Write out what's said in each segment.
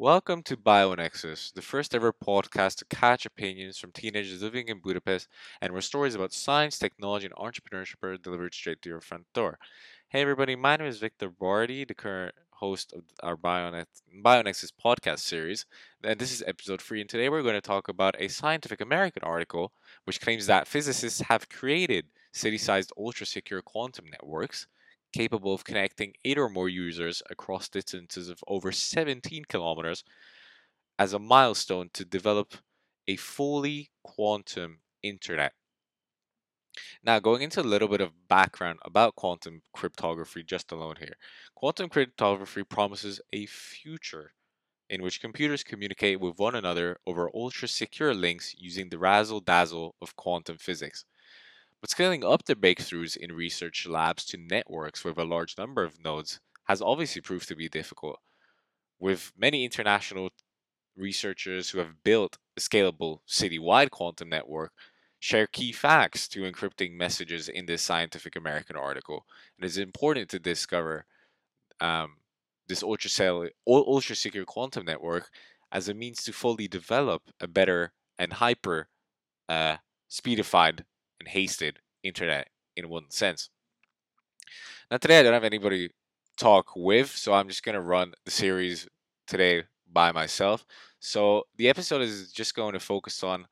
Welcome to BioNexus, the first ever podcast to catch opinions from teenagers living in Budapest and where stories about science, technology, and entrepreneurship are delivered straight to your front door. Hey everybody, my name is Victor Bardi, the current host of our Bionex- BioNexus podcast series. And this is episode 3, and today we're going to talk about a Scientific American article which claims that physicists have created city-sized ultra-secure quantum networks capable of connecting eight or more users across distances of over 17 kilometers as a milestone to develop a fully quantum internet. Now, going into a little bit of background about quantum cryptography just alone here. Quantum cryptography promises a future in which computers communicate with one another over ultra secure links using the razzle dazzle of quantum physics. But scaling up the breakthroughs in research labs to networks with a large number of nodes has obviously proved to be difficult. With many international researchers who have built a scalable citywide quantum network share key facts to encrypting messages in this Scientific American article. And it's important to discover um, this ultra, ultra secure quantum network as a means to fully develop a better and hyper uh, speedified and hasted internet in one sense. Now, today I don't have anybody to talk with, so I'm just going to run the series today by myself. So, the episode is just going to focus on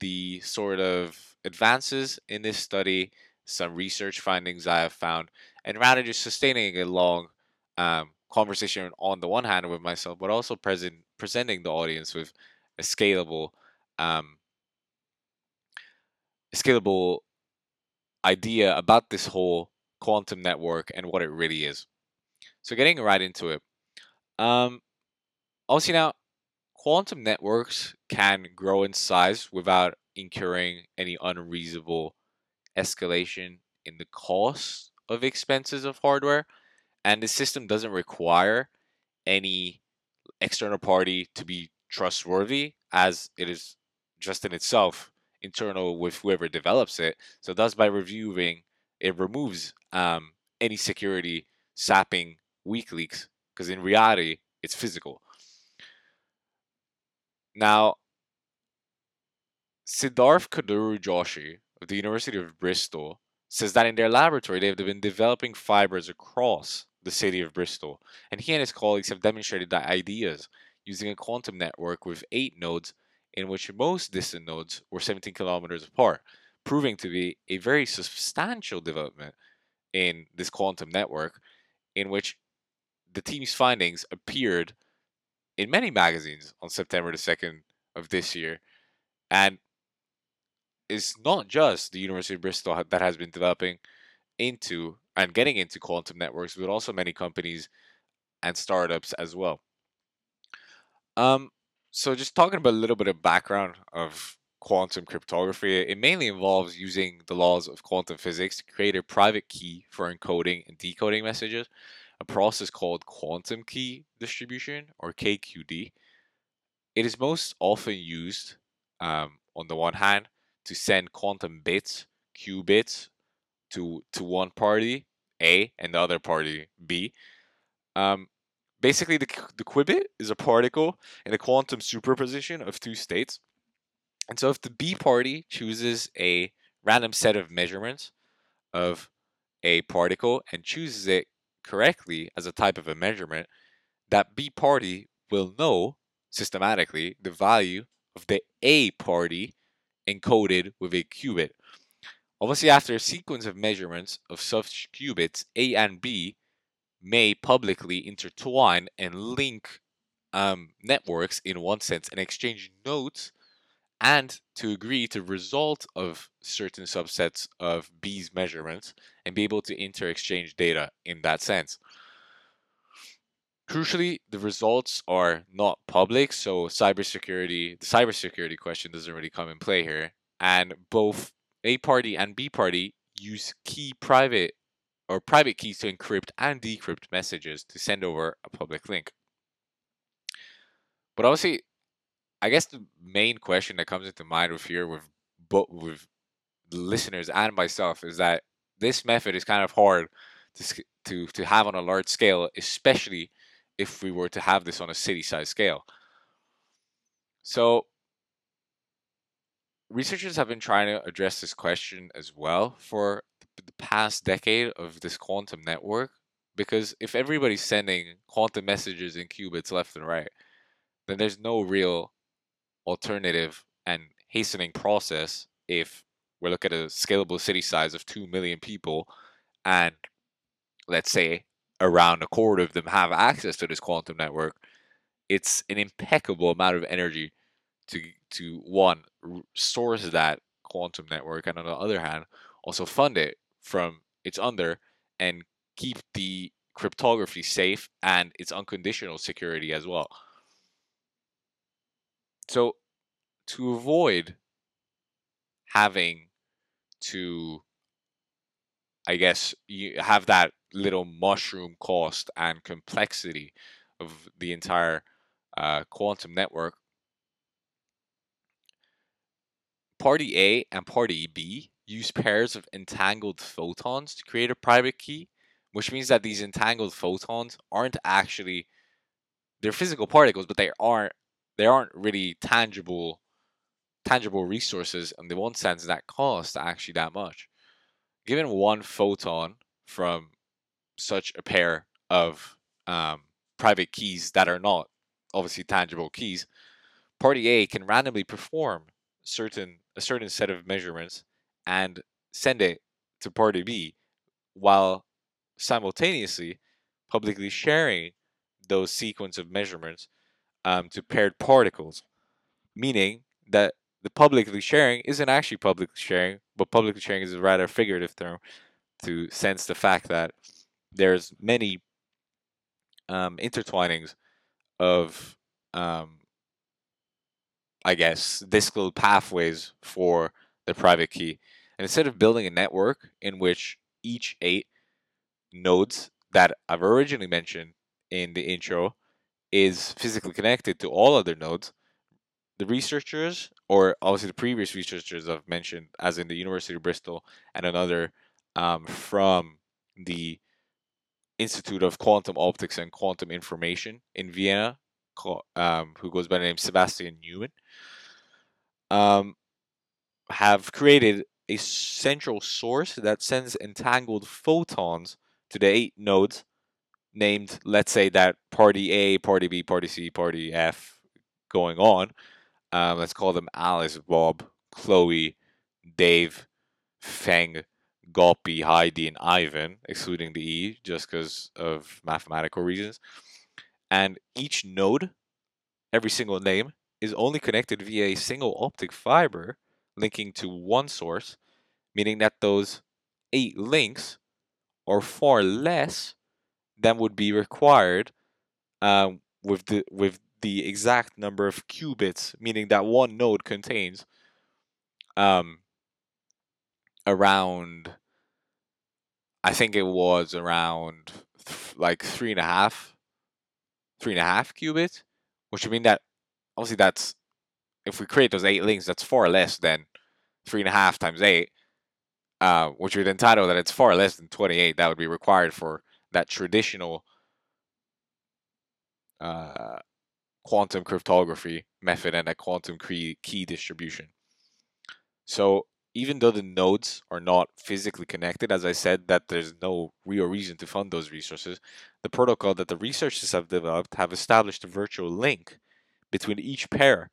the sort of advances in this study, some research findings I have found, and rather just sustaining a long um, conversation on the one hand with myself, but also present presenting the audience with a scalable um, scalable idea about this whole quantum network and what it really is. So getting right into it. Um, also now, quantum networks can grow in size without incurring any unreasonable escalation in the cost of expenses of hardware, and the system doesn't require any external party to be trustworthy, as it is just in itself internal with whoever develops it. So thus by reviewing, it removes um, any security sapping weak leaks because in reality it's physical. Now, Siddharth Koduru Joshi of the University of Bristol says that in their laboratory they've been developing fibers across the city of Bristol, and he and his colleagues have demonstrated that ideas using a quantum network with eight nodes in which most distant nodes were 17 kilometers apart, proving to be a very substantial development in this quantum network, in which the team's findings appeared in many magazines on September the 2nd of this year. And it's not just the University of Bristol that has been developing into and getting into quantum networks, but also many companies and startups as well. Um, so, just talking about a little bit of background of quantum cryptography, it mainly involves using the laws of quantum physics to create a private key for encoding and decoding messages, a process called quantum key distribution or KQD. It is most often used, um, on the one hand, to send quantum bits, qubits, to to one party A and the other party B. Um, Basically, the, the qubit is a particle in a quantum superposition of two states. And so if the B party chooses a random set of measurements of a particle and chooses it correctly as a type of a measurement, that B party will know systematically the value of the A party encoded with a qubit. Obviously, after a sequence of measurements of such qubits, A and B may publicly intertwine and link um, networks in one sense and exchange notes and to agree to result of certain subsets of B's measurements and be able to inter-exchange data in that sense. Crucially, the results are not public, so cybersecurity, the cybersecurity question doesn't really come in play here. And both A party and B party use key private or private keys to encrypt and decrypt messages to send over a public link. But obviously, I guess the main question that comes into mind with here with both with listeners and myself is that this method is kind of hard to to to have on a large scale, especially if we were to have this on a city size scale. So, researchers have been trying to address this question as well for the past decade of this quantum network because if everybody's sending quantum messages in qubits left and right, then there's no real alternative and hastening process if we look at a scalable city size of 2 million people and let's say around a quarter of them have access to this quantum network it's an impeccable amount of energy to to one source that quantum network and on the other hand also fund it from its under and keep the cryptography safe and its unconditional security as well so to avoid having to I guess you have that little mushroom cost and complexity of the entire uh, quantum network. Party A and Party B use pairs of entangled photons to create a private key, which means that these entangled photons aren't actually they're physical particles, but they aren't they aren't really tangible tangible resources and, in one sense that cost actually that much. Given one photon from such a pair of um, private keys that are not obviously tangible keys, party A can randomly perform certain a certain set of measurements and send it to party B while simultaneously publicly sharing those sequence of measurements um, to paired particles, meaning that the publicly sharing isn't actually publicly sharing, but publicly sharing is a rather figurative term to sense the fact that there's many um, intertwinings of, um, I guess, discal pathways for the private key. And instead of building a network in which each eight nodes that I've originally mentioned in the intro is physically connected to all other nodes, the researchers, or obviously the previous researchers I've mentioned, as in the University of Bristol and another um, from the Institute of Quantum Optics and Quantum Information in Vienna, um, who goes by the name Sebastian Neumann, um, have created a central source that sends entangled photons to the eight nodes named, let's say that party A, party B, party C, party F going on, um, let's call them Alice, Bob, Chloe, Dave, Feng, Gopi, Heidi, and Ivan, excluding the E, just because of mathematical reasons. And each node, every single name, is only connected via a single optic fiber linking to one source, meaning that those eight links are far less than would be required um, with the with the exact number of qubits, meaning that one node contains um, around, I think it was around th- like three and a half, three and a half qubits, which would mean that obviously that's if we create those eight links, that's far less than three and a half times eight, uh, which would entitle that it's far less than 28 that would be required for that traditional uh, quantum cryptography method and a quantum key, key distribution. So even though the nodes are not physically connected, as I said, that there's no real reason to fund those resources, the protocol that the researchers have developed have established a virtual link between each pair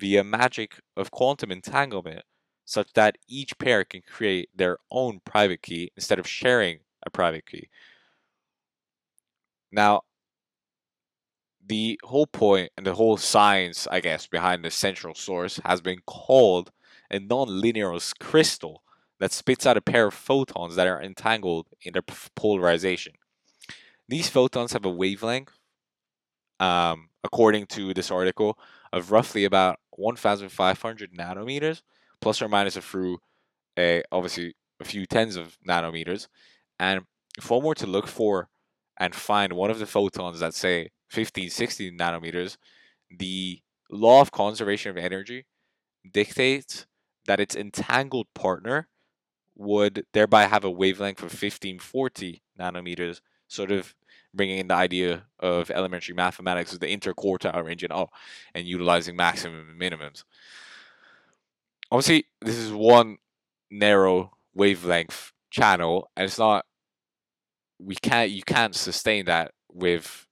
via magic of quantum entanglement, such that each pair can create their own private key instead of sharing a private key. Now, the whole point and the whole science, I guess, behind the central source has been called a non-linear crystal that spits out a pair of photons that are entangled in their polarization. These photons have a wavelength, um, according to this article, of roughly about 1,500 nanometers, plus or minus a few, a, obviously a few tens of nanometers. And if one were to look for and find one of the photons that say 15, 16 nanometers, the law of conservation of energy dictates that its entangled partner would thereby have a wavelength of 1540 nanometers, sort of bringing in the idea of elementary mathematics with the interquartile range and all, and utilizing maximum and minimums. Obviously, this is one narrow wavelength channel, and it's not. We can't. You can't sustain that with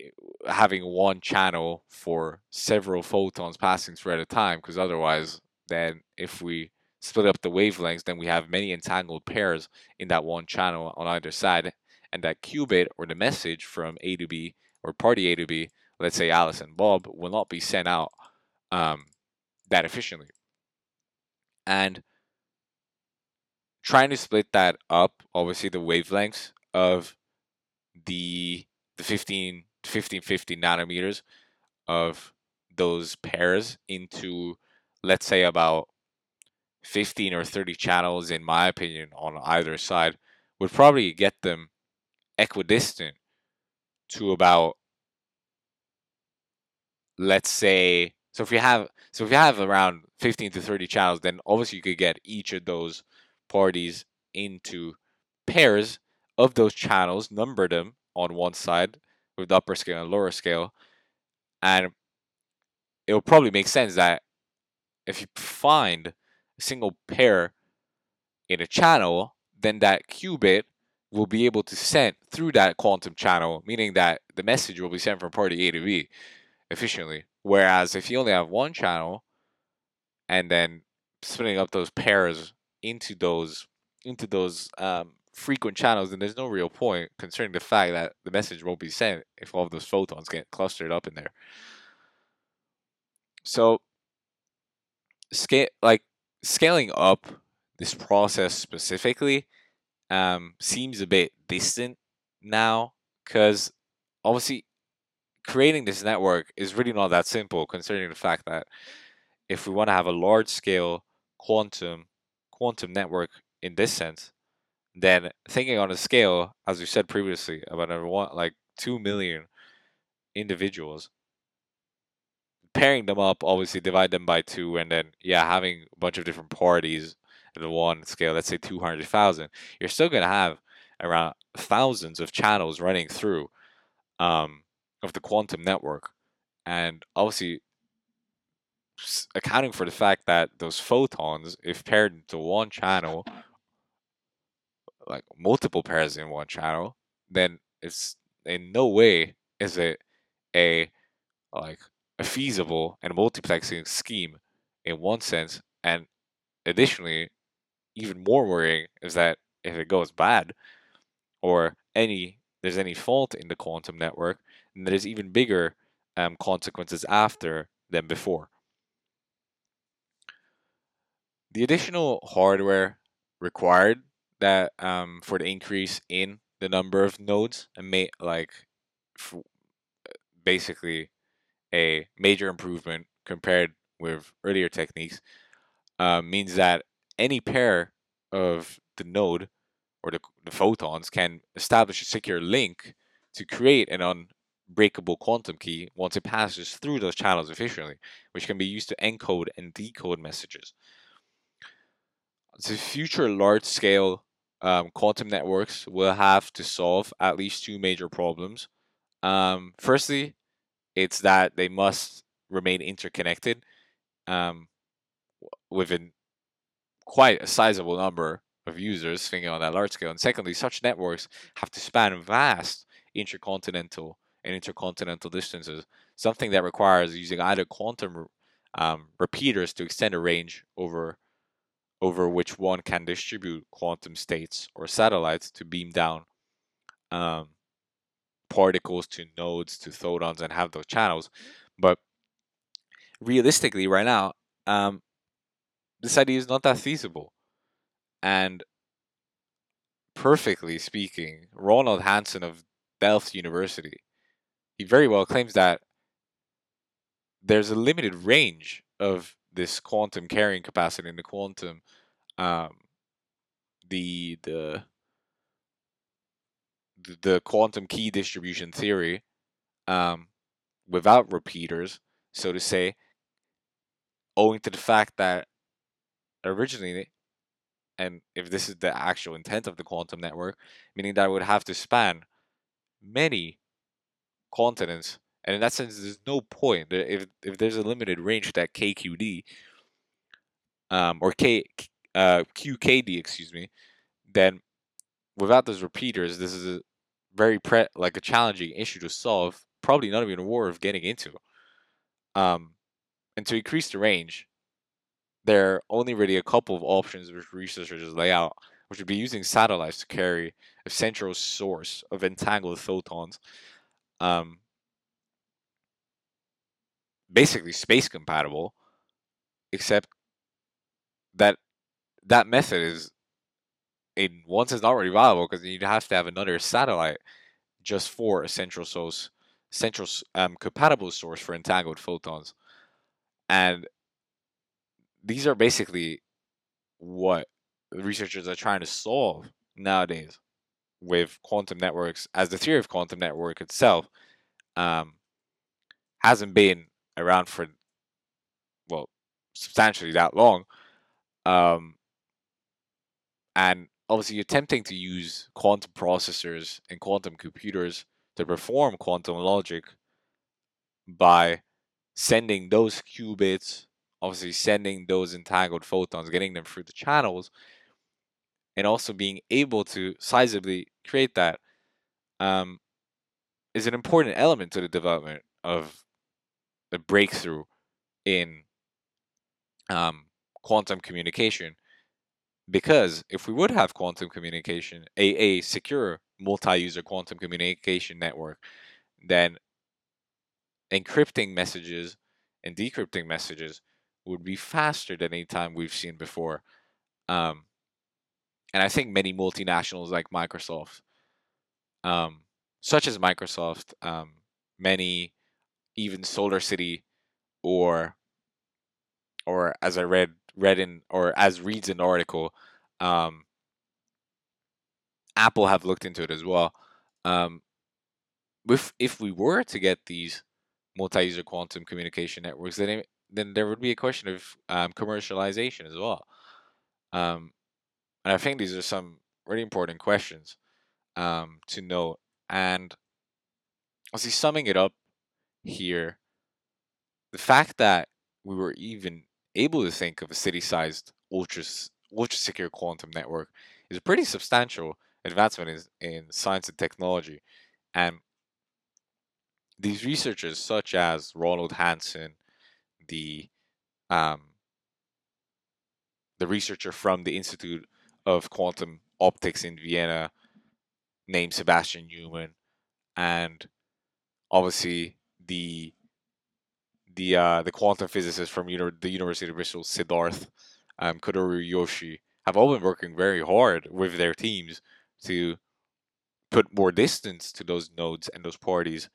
eh, having one channel for several photons passing through at a time, because otherwise, then if we split up the wavelengths, then we have many entangled pairs in that one channel on either side, and that qubit or the message from A to B or party A to B, let's say Alice and Bob, will not be sent out um, that efficiently. And trying to split that up, obviously the wavelengths of the the 15 1550 nanometers of those pairs into let's say about 15 or 30 channels in my opinion on either side would probably get them equidistant to about let's say so if you have so if you have around 15 to 30 channels then obviously you could get each of those parties into pairs of those channels number them on one side with the upper scale and lower scale. And it will probably make sense that if you find a single pair in a channel then that qubit will be able to send through that quantum channel, meaning that the message will be sent from party A to B efficiently. Whereas if you only have one channel and then splitting up those pairs into those into those um, frequent channels, then there's no real point concerning the fact that the message won't be sent if all of those photons get clustered up in there. So scale like scaling up this process specifically um, seems a bit distant now because obviously creating this network is really not that simple considering the fact that if we want to have a large scale quantum quantum network in this sense then thinking on a scale as we said previously about one like 2 million individuals pairing them up obviously divide them by 2 and then yeah having a bunch of different parties the one scale, let's say 200,000, you're still going to have around thousands of channels running through um, of the quantum network. And obviously, accounting for the fact that those photons, if paired into one channel, like multiple pairs in one channel, then it's in no way is it a like a feasible and multiplexing scheme in one sense. And additionally, even more worrying is that if it goes bad or any there's any fault in the quantum network, then there's even bigger um, consequences after than before. The additional hardware required that um, for the increase in the number of nodes and may like basically a major improvement compared with earlier techniques uh, means that any pair of the node or the, the photons can establish a secure link to create an unbreakable quantum key once it passes through those channels efficiently, which can be used to encode and decode messages. The future large scale um, quantum networks will have to solve at least two major problems. Um, firstly, it's that they must remain interconnected um, within quite a sizable number of users thinking on that large scale. And secondly, such networks have to span vast intercontinental and intercontinental distances, something that requires using either quantum um, repeaters to extend a range over over which one can distribute quantum states or satellites to beam down um, particles to nodes to photons and have those channels. But realistically, right now, um, this idea is not that feasible. And perfectly speaking, Ronald Hanson of Delft University, he very well claims that there's a limited range of this quantum carrying capacity in the quantum um, the the the quantum key distribution theory um, without repeaters, so to say, owing to the fact that originally, and if this is the actual intent of the quantum network, meaning that it would have to span many continents, and in that sense, there's no point if if there's a limited range that KQD um, or K uh, QKD, excuse me, then without those repeaters, this is a very pre like a challenging issue to solve. Probably not even of getting into. Um, and to increase the range, there are only really a couple of options which researchers lay out, which would be using satellites to carry a central source of entangled photons. Um, basically space compatible, except that that method is in once it's not really viable because you'd have to have another satellite just for a central source, central um, compatible source for entangled photons, and these are basically what researchers are trying to solve nowadays with quantum networks, as the theory of quantum network itself um, hasn't been around for well substantially that long. Um, and obviously you're attempting to use quantum processors and quantum computers to perform quantum logic by sending those qubits, obviously sending those entangled photons, getting them through the channels, and also being able to sizably create that um, is an important element to the development of a breakthrough in um, quantum communication. Because if we would have quantum communication, a, a secure multi-user quantum communication network, then encrypting messages and decrypting messages would be faster than any time we've seen before. Um, and I think many multinationals like Microsoft, um, such as Microsoft, um, many even Solar City, or or as I read read in or as reads an article, um, Apple have looked into it as well. Um, if if we were to get these multi-user quantum communication networks, then it, then there would be a question of um, commercialization as well. Um, and I think these are some really important questions um, to note. And see, summing it up here, the fact that we were even able to think of a city-sized ultra ultra secure quantum network is a pretty substantial advancement in, in science and technology. And these researchers, such as Ronald Hanson, the um, the researcher from the Institute of Quantum Optics in Vienna, named Sebastian Neumann, and obviously the the uh, the quantum physicist from uni- the University of Bristol, Siddharth um, Koduru Yoshi, have all been working very hard with their teams to put more distance to those nodes and those parties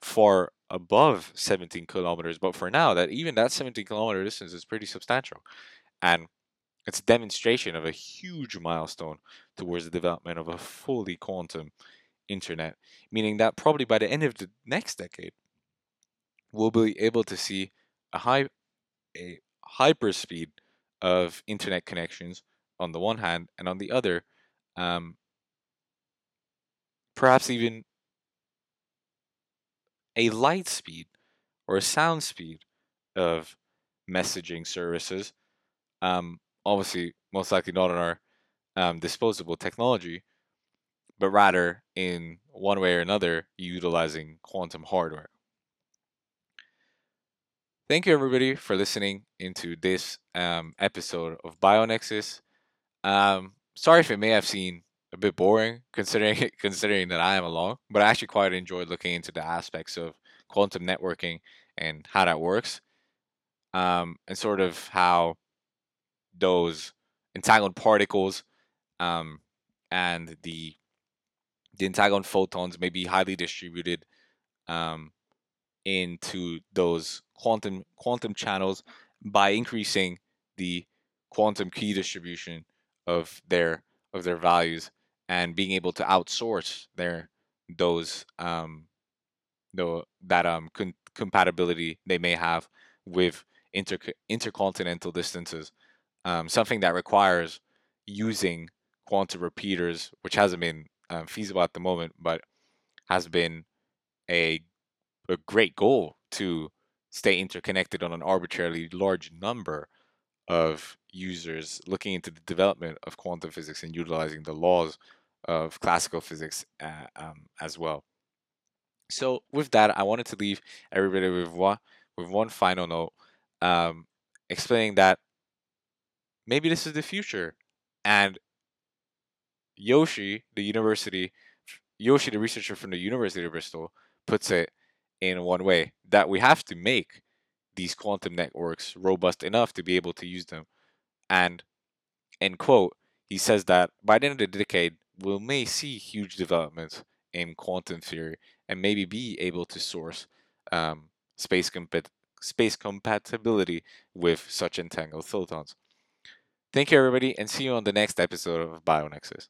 far above 17 kilometers. But for now, that even that 17 kilometer distance is pretty substantial, and it's a demonstration of a huge milestone towards the development of a fully quantum internet, meaning that probably by the end of the next decade, we'll be able to see a high a hyper speed of internet connections on the one hand, and on the other, um, perhaps even a light speed or a sound speed of messaging services. Um, obviously, most likely not on our um, disposable technology, but rather in one way or another utilizing quantum hardware. Thank you, everybody, for listening into this um, episode of BioNexus. Um, sorry if it may have seemed a bit boring, considering considering that I am along, but I actually quite enjoyed looking into the aspects of quantum networking and how that works, um, and sort of how those entangled particles um, and the the entangled photons may be highly distributed um, into those quantum quantum channels by increasing the quantum key distribution of their of their values and being able to outsource their those um the that um con- compatibility they may have with inter intercontinental distances um, something that requires using quantum repeaters which hasn't been um, feasible at the moment but has been a a great goal to stay interconnected on an arbitrarily large number of users looking into the development of quantum physics and utilizing the laws of classical physics uh, um, as well. So with that, I wanted to leave everybody with one with one final note, um, explaining that maybe this is the future, and Yoshi, the university, Yoshi, the researcher from the University of Bristol, puts it in one way that we have to make these quantum networks robust enough to be able to use them. And end quote, he says that by the end of the decade, we may see huge developments in quantum theory and maybe be able to source um, space, compat- space compatibility with such entangled photons. Thank you, everybody, and see you on the next episode of BioNexus.